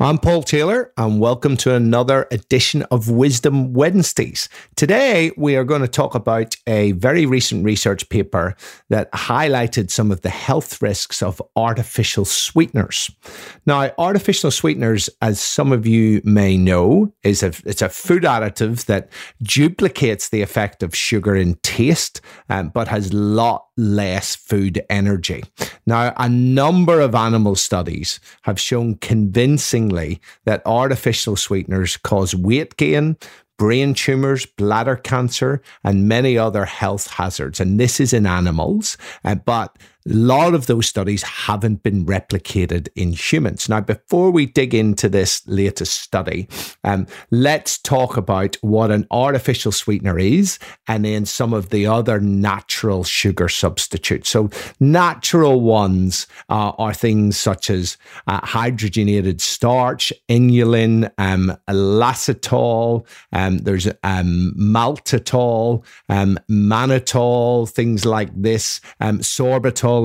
I'm Paul Taylor, and welcome to another edition of Wisdom Wednesdays. Today, we are going to talk about a very recent research paper that highlighted some of the health risks of artificial sweeteners. Now, artificial sweeteners, as some of you may know, is a it's a food additive that duplicates the effect of sugar in taste, um, but has lot less food energy. Now, a number of animal studies have shown convincingly that artificial sweeteners cause weight gain, brain tumors, bladder cancer, and many other health hazards. And this is in animals, uh, but a lot of those studies haven't been replicated in humans. Now, before we dig into this latest study, um, let's talk about what an artificial sweetener is and then some of the other natural sugar substitutes. So, natural ones uh, are things such as uh, hydrogenated starch, inulin, um, lactitol, um, there's um, maltitol, um, mannitol, things like this, um,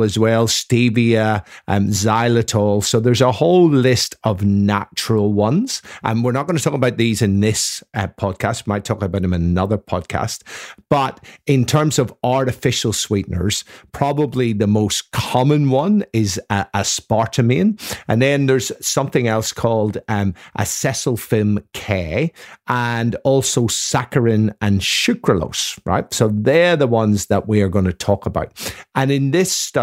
as well, stevia, um, xylitol. So there's a whole list of natural ones. And we're not going to talk about these in this uh, podcast. We might talk about them in another podcast. But in terms of artificial sweeteners, probably the most common one is uh, aspartame. And then there's something else called um, K and also saccharin and sucralose, right? So they're the ones that we are going to talk about. And in this study.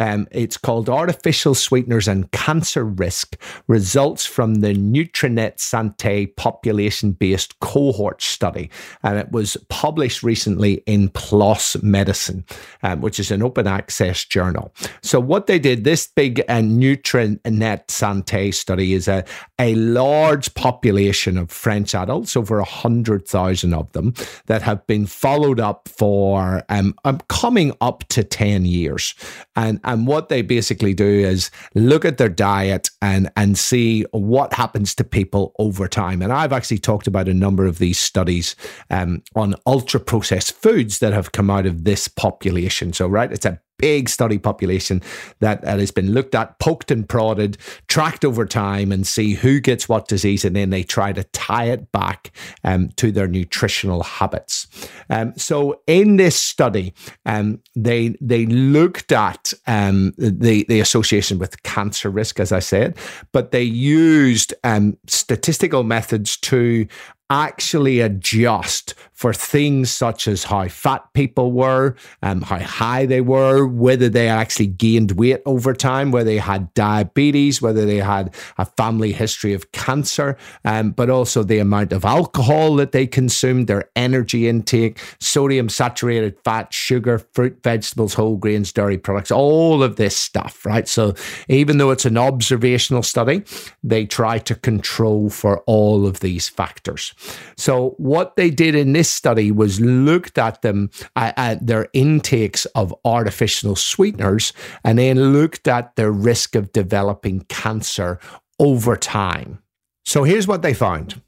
Um, it's called Artificial Sweeteners and Cancer Risk Results from the Nutrinet Santé Population Based Cohort Study. And it was published recently in PLOS Medicine, um, which is an open access journal. So, what they did, this big uh, Nutrinet Santé study is a, a large population of French adults, over 100,000 of them, that have been followed up for um, coming up to 10 years. And, and what they basically do is look at their diet and, and see what happens to people over time. And I've actually talked about a number of these studies um, on ultra processed foods that have come out of this population. So, right, it's a big study population that, that has been looked at, poked and prodded, tracked over time, and see who gets what disease, and then they try to tie it back um, to their nutritional habits. Um, so in this study, um, they they looked at um, the the association with cancer risk, as I said, but they used um, statistical methods to actually adjust for things such as how fat people were, um, how high they were, whether they actually gained weight over time, whether they had diabetes, whether they had a family history of cancer, um, but also the amount of alcohol that they consumed, their energy intake, sodium saturated fat, sugar, fruit, vegetables, whole grains, dairy products, all of this stuff, right? So even though it's an observational study, they try to control for all of these factors. So what they did in this study was looked at them at, at their intakes of artificial sweeteners and then looked at their risk of developing cancer over time. So here's what they found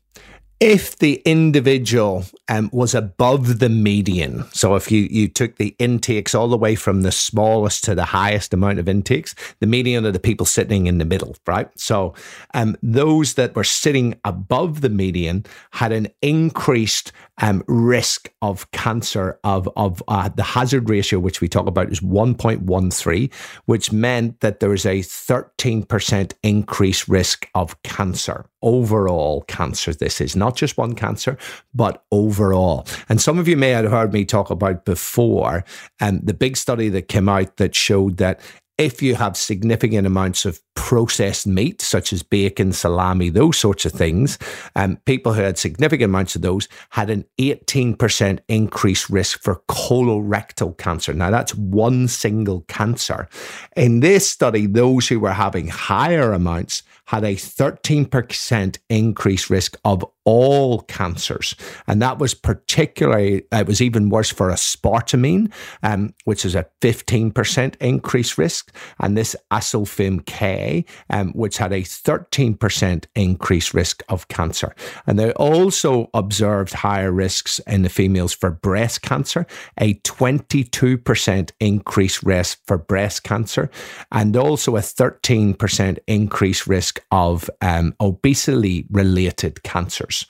if the individual um, was above the median, so if you, you took the intakes all the way from the smallest to the highest amount of intakes, the median are the people sitting in the middle, right? So um, those that were sitting above the median had an increased um, risk of cancer of, of uh, the hazard ratio, which we talk about is 1.13, which meant that there was a 13% increased risk of cancer, overall cancer. This is not just one cancer, but overall. And some of you may have heard me talk about before, and um, the big study that came out that showed that if you have significant amounts of processed meat, such as bacon, salami, those sorts of things, um, people who had significant amounts of those had an 18% increased risk for colorectal cancer. Now, that's one single cancer. In this study, those who were having higher amounts had a 13% increased risk of all cancers. And that was particularly, it was even worse for aspartame, um, which is a 15% increased risk, and this acesulfame K, um, which had a 13% increased risk of cancer. And they also observed higher risks in the females for breast cancer, a 22% increased risk for breast cancer, and also a 13% increased risk of um, obesity related cancers.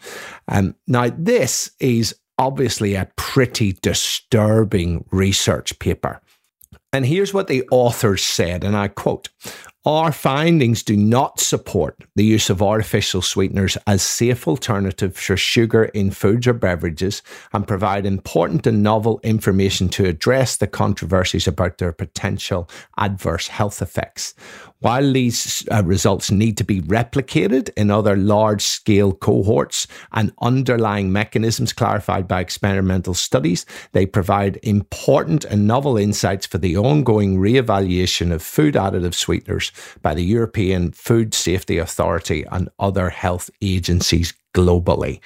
Um, now, this is obviously a pretty disturbing research paper. And here's what the authors said, and I quote Our findings do not support the use of artificial sweeteners as safe alternatives for sugar in foods or beverages and provide important and novel information to address the controversies about their potential adverse health effects. While these uh, results need to be replicated in other large scale cohorts and underlying mechanisms clarified by experimental studies, they provide important and novel insights for the ongoing re-evaluation of food additive sweeteners by the European Food Safety Authority and other health agencies globally.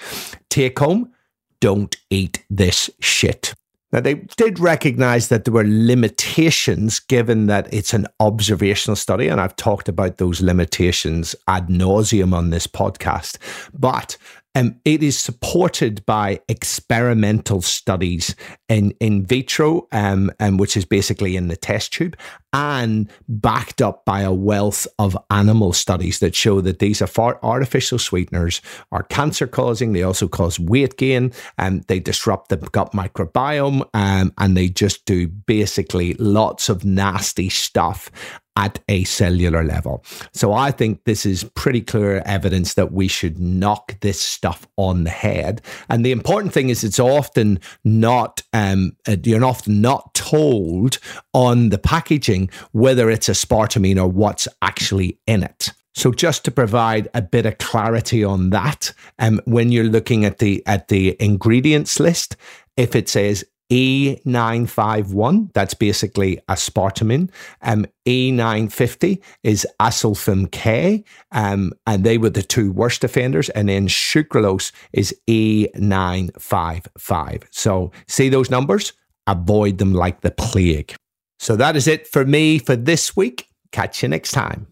Take home, don't eat this shit. Now, they did recognize that there were limitations given that it's an observational study, and I've talked about those limitations ad nauseum on this podcast. But um, it is supported by experimental studies in in vitro, um, um, which is basically in the test tube, and backed up by a wealth of animal studies that show that these artificial sweeteners are cancer causing. They also cause weight gain, and they disrupt the gut microbiome, um, and they just do basically lots of nasty stuff at a cellular level. So I think this is pretty clear evidence that we should knock this stuff on the head. And the important thing is it's often not um, uh, you're often not told on the packaging whether it's aspartame or what's actually in it. So just to provide a bit of clarity on that, um, when you're looking at the at the ingredients list, if it says E951, that's basically aspartame. Um, E950 is acesulfame K, um, and they were the two worst offenders. And then sucralose is E955. So see those numbers? Avoid them like the plague. So that is it for me for this week. Catch you next time.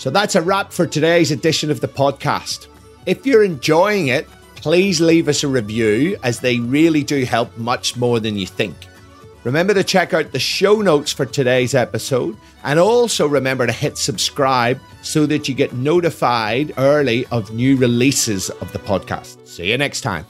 So that's a wrap for today's edition of the podcast. If you're enjoying it, please leave us a review as they really do help much more than you think. Remember to check out the show notes for today's episode and also remember to hit subscribe so that you get notified early of new releases of the podcast. See you next time.